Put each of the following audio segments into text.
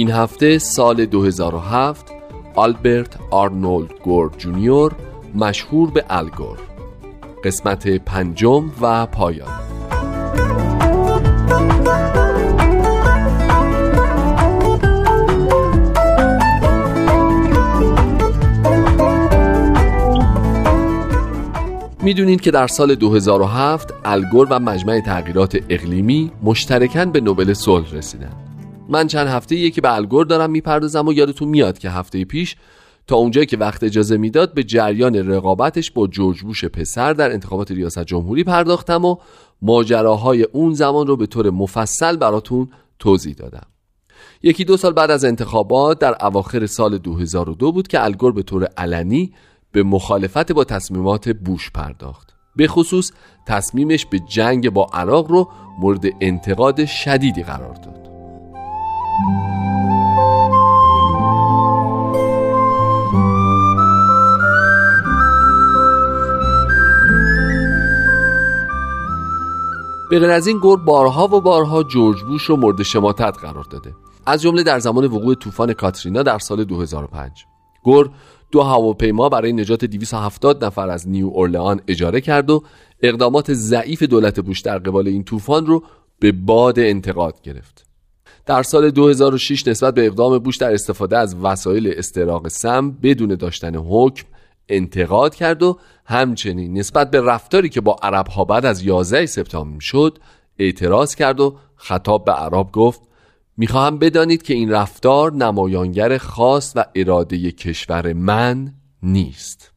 این هفته سال 2007 آلبرت آرنولد گور جونیور مشهور به الگور قسمت پنجم و پایان می‌دونید که در سال 2007 الگور و مجمع تغییرات اقلیمی مشترکاً به نوبل صلح رسیدند. من چند هفته که به الگور دارم می‌پردازم و یادتون میاد که هفته پیش تا اونجایی که وقت اجازه می‌داد به جریان رقابتش با جورج بوش پسر در انتخابات ریاست جمهوری پرداختم و ماجراهای اون زمان رو به طور مفصل براتون توضیح دادم. یکی دو سال بعد از انتخابات در اواخر سال 2002 بود که الگور به طور علنی به مخالفت با تصمیمات بوش پرداخت. به خصوص تصمیمش به جنگ با عراق رو مورد انتقاد شدیدی قرار داد. به غیر از این گور بارها و بارها جورج بوش رو مورد شماتت قرار داده. از جمله در زمان وقوع طوفان کاترینا در سال 2005 گور دو هواپیما برای نجات 270 نفر از نیو اورلئان اجاره کرد و اقدامات ضعیف دولت بوش در قبال این طوفان رو به باد انتقاد گرفت. در سال 2006 نسبت به اقدام بوش در استفاده از وسایل استراق سم بدون داشتن حکم انتقاد کرد و همچنین نسبت به رفتاری که با عرب ها بعد از 11 سپتامبر شد اعتراض کرد و خطاب به عرب گفت می‌خواهم بدانید که این رفتار نمایانگر خاص و اراده کشور من نیست.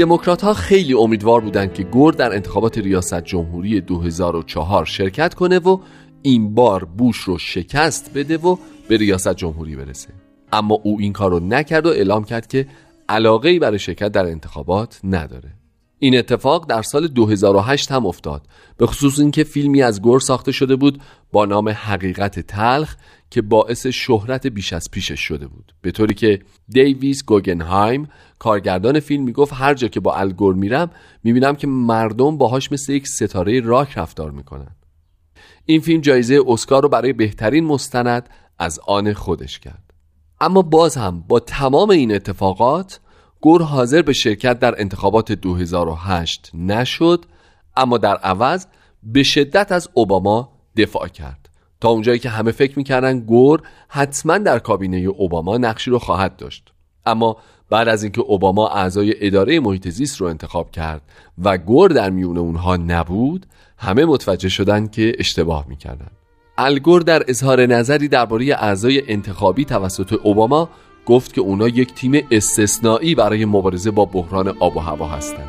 دموکرات ها خیلی امیدوار بودند که گور در انتخابات ریاست جمهوری 2004 شرکت کنه و این بار بوش رو شکست بده و به ریاست جمهوری برسه. اما او این کار رو نکرد و اعلام کرد که علاقه ای برای شرکت در انتخابات نداره. این اتفاق در سال 2008 هم افتاد. به خصوص اینکه فیلمی از گور ساخته شده بود با نام حقیقت تلخ که باعث شهرت بیش از پیشش شده بود. به طوری که دیویس گوگنهایم کارگردان فیلم می‌گفت هر جا که با الگور میرم می‌بینم که مردم باهاش مثل یک ستاره راک رفتار می‌کنن. این فیلم جایزه اسکار رو برای بهترین مستند از آن خودش کرد. اما باز هم با تمام این اتفاقات گور حاضر به شرکت در انتخابات 2008 نشد اما در عوض به شدت از اوباما دفاع کرد. تا اونجایی که همه فکر می‌کردن گور حتما در کابینه اوباما نقشی رو خواهد داشت. اما بعد از اینکه اوباما اعضای اداره محیط زیست رو انتخاب کرد و گور در میون اونها نبود همه متوجه شدن که اشتباه می‌کردن. الگور در اظهار نظری درباره اعضای انتخابی توسط اوباما گفت که اونا یک تیم استثنایی برای مبارزه با بحران آب و هوا هستند.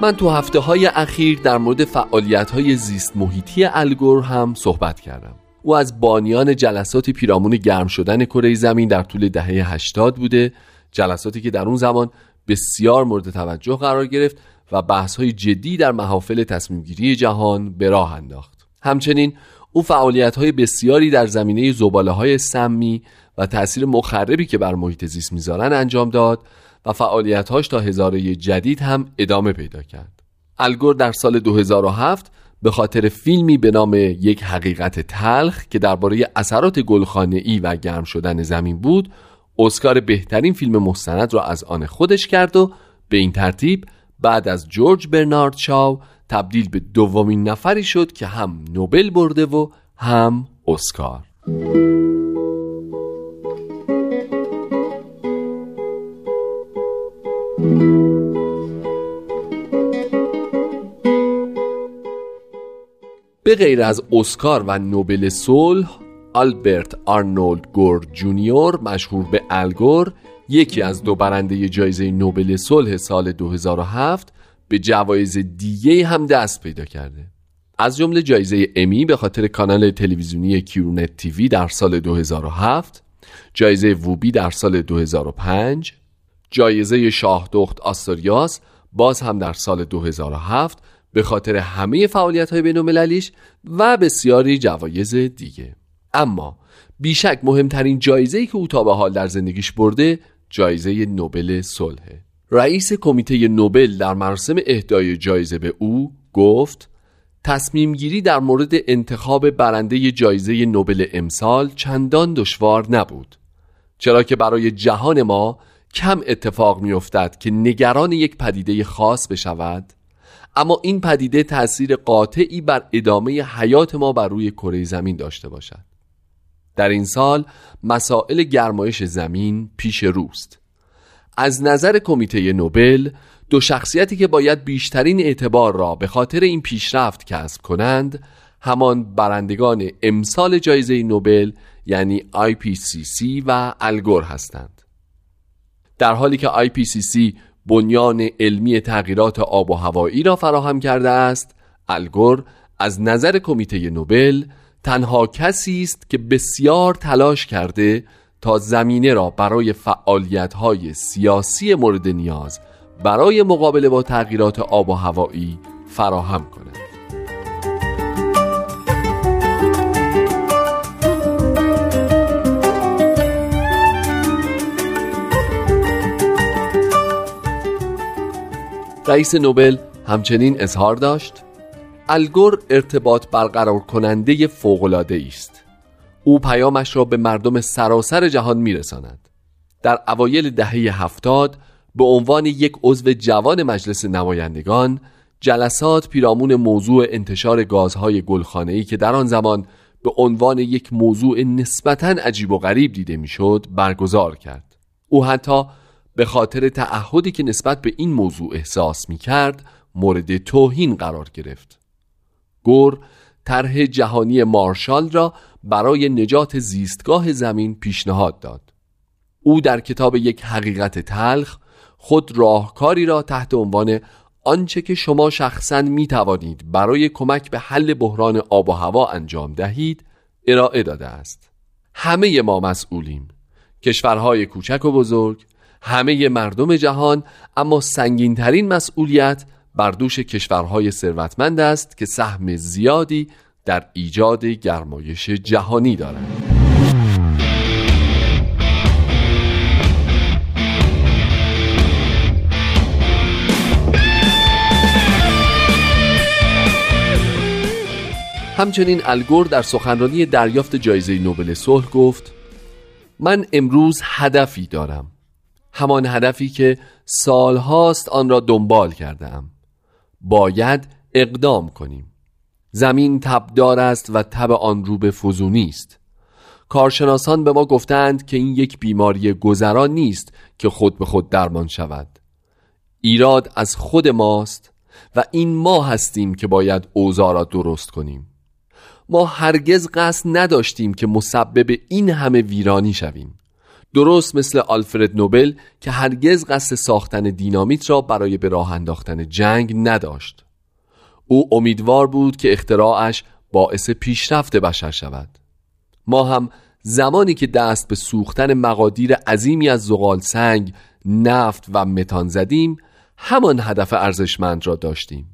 من تو هفته های اخیر در مورد فعالیت های زیست محیطی الگور هم صحبت کردم. او از بانیان جلساتی پیرامون گرم شدن کره زمین در طول دهه 80 بوده جلساتی که در اون زمان بسیار مورد توجه قرار گرفت و بحث های جدی در محافل تصمیم گیری جهان به راه انداخت همچنین او فعالیت های بسیاری در زمینه زباله های سمی و تأثیر مخربی که بر محیط زیست می‌ذارن انجام داد و فعالیتهاش تا هزاره جدید هم ادامه پیدا کرد. الگور در سال 2007 به خاطر فیلمی به نام یک حقیقت تلخ که درباره اثرات گلخانه ای و گرم شدن زمین بود اسکار بهترین فیلم مستند را از آن خودش کرد و به این ترتیب بعد از جورج برنارد شاو تبدیل به دومین نفری شد که هم نوبل برده و هم اسکار. به غیر از اسکار و نوبل صلح آلبرت آرنولد گور جونیور مشهور به ال گور یکی از دو برنده جایزه نوبل صلح سال 2007 به جوایز دیگه هم دست پیدا کرده. از جمله جایزه امی به خاطر کانال تلویزیونی Current TV در سال 2007 جایزه Webby در سال 2005 جایزه شاه دخت آستوریاس باز هم در سال 2007 به خاطر همه فعالیت های بین و بسیاری جوایز دیگه. اما بیشک مهمترین جایزه ای که او تا به حال در زندگیش برده جایزه نوبل صلح. رئیس کمیته نوبل در مراسم اهدای جایزه به او گفت تصمیم گیری در مورد انتخاب برنده جایزه نوبل امسال چندان دشوار نبود چرا که برای جهان ما کم اتفاق میافتد که نگران یک پدیده خاص بشود. اما این پدیده تأثیر قاطعی بر ادامه حیات ما بر روی کره زمین داشته باشد. در این سال مسائل گرمایش زمین پیش روست. از نظر کمیته نوبل دو شخصیتی که باید بیشترین اعتبار را به خاطر این پیشرفت کسب کنند همان برندگان امسال جایزه نوبل یعنی IPCC و الگور هستند. در حالی که IPCC بنیان علمی تغییرات آب و هوایی را فراهم کرده است الگور از نظر کمیته نوبل تنها کسی است که بسیار تلاش کرده تا زمینه را برای فعالیت‌های سیاسی مورد نیاز برای مقابله با تغییرات آب و هوایی فراهم کند. رئیس نوبل همچنین اظهار داشت الگور ارتباط برقرار کننده فوقلاده است. او پیامش را به مردم سراسر جهان میرساند. در اوایل دهه هفتاد به عنوان یک عضو جوان مجلس نمایندگان جلسات پیرامون موضوع انتشار گازهای گلخانه‌ای که در آن زمان به عنوان یک موضوع نسبتا عجیب و غریب دیده می‌شد برگزار کرد. او حتی به خاطر تعهدی که نسبت به این موضوع احساس می کرد مورد توهین قرار گرفت. گور طرح جهانی مارشال را برای نجات زیستگاه زمین پیشنهاد داد. او در کتاب یک حقیقت تلخ خود راهکاری را تحت عنوان آنچه که شما شخصا می توانید برای کمک به حل بحران آب و هوا انجام دهید ارائه داده است. همه ما مسئولیم. کشورهای کوچک و بزرگ همه مردم جهان اما سنگینترین مسئولیت بر دوش کشورهای ثروتمند است که سهم زیادی در ایجاد گرمایش جهانی دارند. همچنین الگور در سخنرانی دریافت جایزه نوبل صلح گفت من امروز هدفی دارم. همان هدفی که سالهاست آن را دنبال کردم باید اقدام کنیم. زمین تبدار است و تب آن رو به فزونی است کارشناسان به ما گفتند که این یک بیماری گذران نیست که خود به خود درمان شود. ایراد از خود ماست و این ما هستیم که باید اوضاع را درست کنیم. ما هرگز قصد نداشتیم که مسبب این همه ویرانی شویم. درست مثل آلفرد نوبل که هرگز قصد ساختن دینامیت را برای به راه انداختن جنگ نداشت. او امیدوار بود که اختراعش باعث پیشرفت بشر شود. ما هم زمانی که دست به سوختن مقادیر عظیمی از زغال سنگ نفت و متان زدیم همان هدف ارزشمند را داشتیم.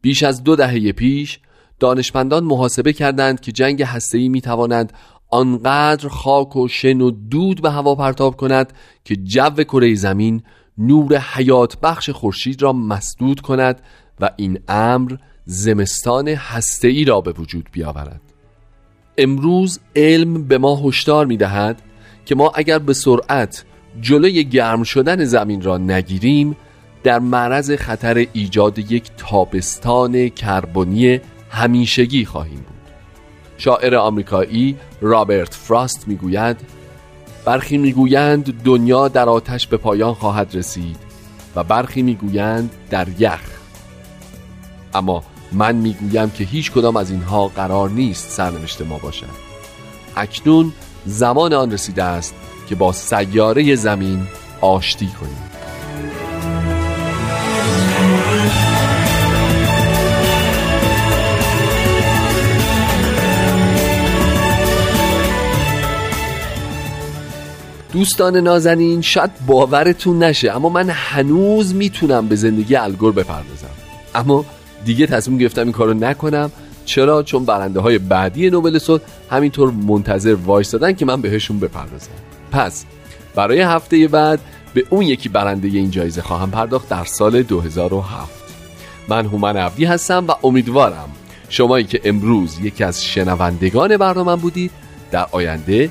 بیش از دو دهه پیش دانشمندان محاسبه کردند که جنگ هسته‌ای می‌تواند آنقدر خاک و شن و دود به هوا پرتاب کند که جو کره زمین نور حیات بخش خورشید را مسدود کند و این امر زمستان هسته‌ای را به وجود بیاورد. امروز علم به ما هشدار می‌دهد که ما اگر به سرعت جلوی گرم شدن زمین را نگیریم در معرض خطر ایجاد یک تابستان کربنی همیشگی خواهیم بود. شاعر آمریکایی رابرت فراست می‌گوید برخی می‌گویند دنیا در آتش به پایان خواهد رسید و برخی می‌گویند در یخ. اما من می‌گویم که هیچ کدام از اینها قرار نیست سرنوشت ما باشد. اکنون زمان آن رسیده است که با سیاره زمین آشتی کنیم. دوستان نازنین شاید باورتون نشه اما من هنوز می‌تونم به زندگی الگور بپردازم. اما دیگه تصمیم گرفتم این کارو نکنم. چرا؟ چون برنده های بعدی نوبل صلح همینطور منتظر وایستادن که من بهشون بپردازم. پس برای هفته بعد به اون یکی برنده این جایزه خواهم پرداخت در سال 2007 من هومن عبدی هستم و امیدوارم شمایی که امروز یکی از شنوندگان برنامه بودید در آینده